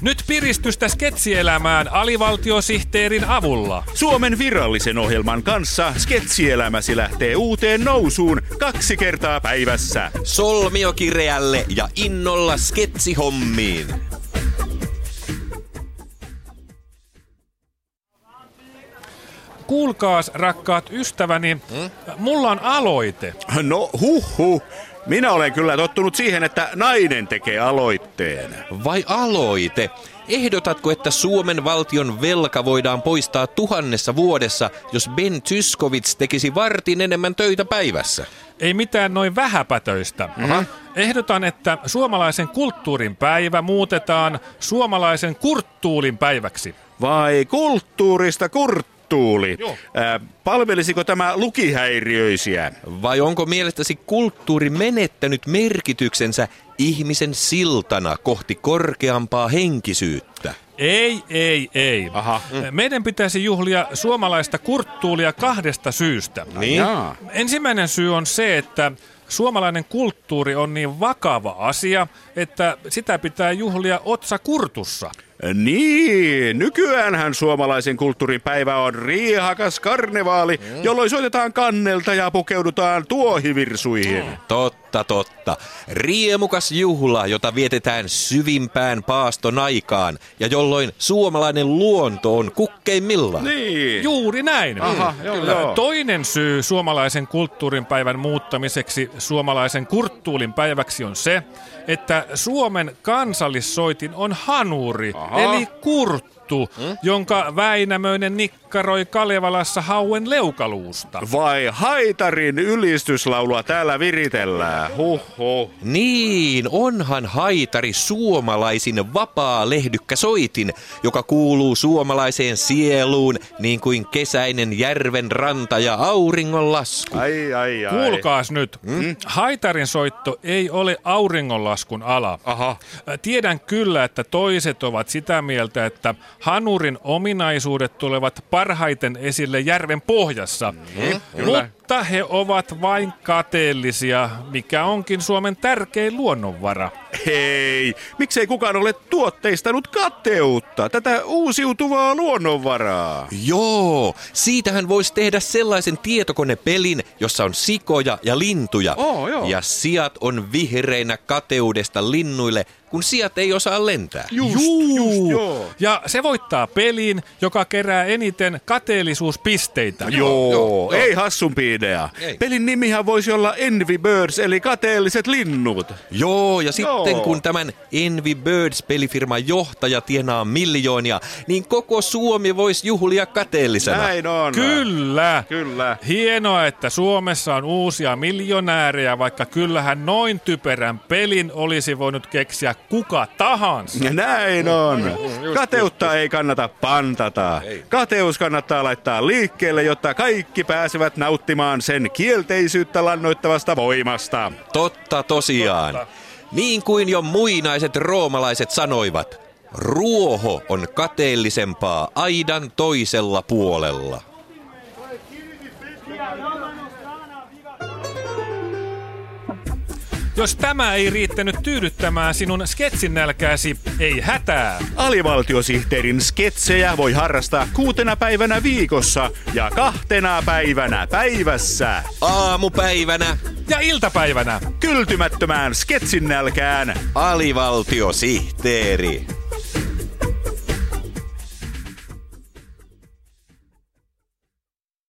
Nyt piristystä sketsielämään alivaltiosihteerin avulla. Suomen virallisen ohjelman kanssa sketsielämäsi lähtee uuteen nousuun kaksi kertaa päivässä. Solmiokireälle ja innolla sketsihommiin. Kuulkaas, rakkaat ystäväni, hmm? mulla on aloite. No huhu. Minä olen kyllä tottunut siihen, että nainen tekee aloitteen. Vai aloite? Ehdotatko, että Suomen valtion velka voidaan poistaa tuhannessa vuodessa, jos Ben Tyskovits tekisi vartin enemmän töitä päivässä? Ei mitään noin vähäpätöistä. Mm-hmm. Ehdotan, että suomalaisen kulttuurin päivä muutetaan suomalaisen kurttuulin päiväksi. Vai kulttuurista kurt kulttuuri. Äh, palvelisiko tämä lukihäiriöisiä? Vai onko mielestäsi kulttuuri menettänyt merkityksensä ihmisen siltana kohti korkeampaa henkisyyttä? Ei, ei, ei. Aha. Meidän pitäisi juhlia suomalaista kurttuulia kahdesta syystä. Niin? Ensimmäinen syy on se, että suomalainen kulttuuri on niin vakava asia, että sitä pitää juhlia otsa kurtussa. Niin, nykyäänhän suomalaisen kulttuurin päivä on riihakas karnevaali, mm. jolloin soitetaan kannelta ja pukeudutaan tuohivirsuihin. Mm. Totta, totta. Riemukas juhla, jota vietetään syvimpään paaston aikaan ja jolloin suomalainen luonto on kukkeimmilla. Niin. Juuri näin. Aha, mm. joo, joo. Toinen syy suomalaisen kulttuurin päivän muuttamiseksi suomalaisen kurttuulin päiväksi on se, että Suomen kansallissoitin on hanuri, Aha. eli kurttu, hmm? jonka Väinämöinen nikkaroi Kalevalassa hauen leukaluusta. Vai haitarin ylistyslaulua täällä viritellään? Huhhuh. Niin, onhan haitari suomalaisin vapaa lehdykkä soitin, joka kuuluu suomalaiseen sieluun niin kuin kesäinen järven ranta ja auringon lasku. Ai, ai, ai. Kuulkaas nyt, hmm? haitarin soitto ei ole auringonlaskun ala. Aha. Tiedän kyllä, että toiset ovat sitä mieltä, että hanurin ominaisuudet tulevat parhaiten esille järven pohjassa. Mm, Mutta he ovat vain kateellisia, mikä onkin Suomen tärkein luonnonvara. Hei, miksei kukaan ole tuotteistanut kateutta, tätä uusiutuvaa luonnonvaraa? Joo, siitähän voisi tehdä sellaisen tietokonepelin, jossa on sikoja ja lintuja. Oh, joo. Ja sijat on vihreinä kateudesta linnuille, kun sijat ei osaa lentää. Just, Juu. just joo. Ja se voittaa pelin, joka kerää eniten kateellisuuspisteitä. Joo, joo, ei hassumpi idea. Ei. Pelin nimihän voisi olla Envy Birds, eli kateelliset linnut. Joo, ja sitten Joo. kun tämän Envy Birds-pelifirman johtaja tienaa miljoonia, niin koko Suomi voisi juhlia kateellisena. Näin on. Kyllä. Kyllä. Hienoa, että Suomessa on uusia miljonäärejä, vaikka kyllähän noin typerän pelin olisi voinut keksiä kuka tahansa. Ja näin on. Kateutta ei kannata pantata. Kateus kannattaa laittaa liikkeelle, jotta kaikki pääsevät nauttimaan sen kielteisyyttä lannoittavasta voimasta. Totta tosiaan. Totta. Niin kuin jo muinaiset roomalaiset sanoivat, ruoho on kateellisempaa aidan toisella puolella. Jos tämä ei riittänyt tyydyttämään sinun sketsin nälkääsi, ei hätää. Alivaltiosihteerin sketsejä voi harrastaa kuutena päivänä viikossa ja kahtena päivänä päivässä. Aamupäivänä Ja iltapäivänä. Kyltymättömään sketsin nälkään alivaltiosihteeri.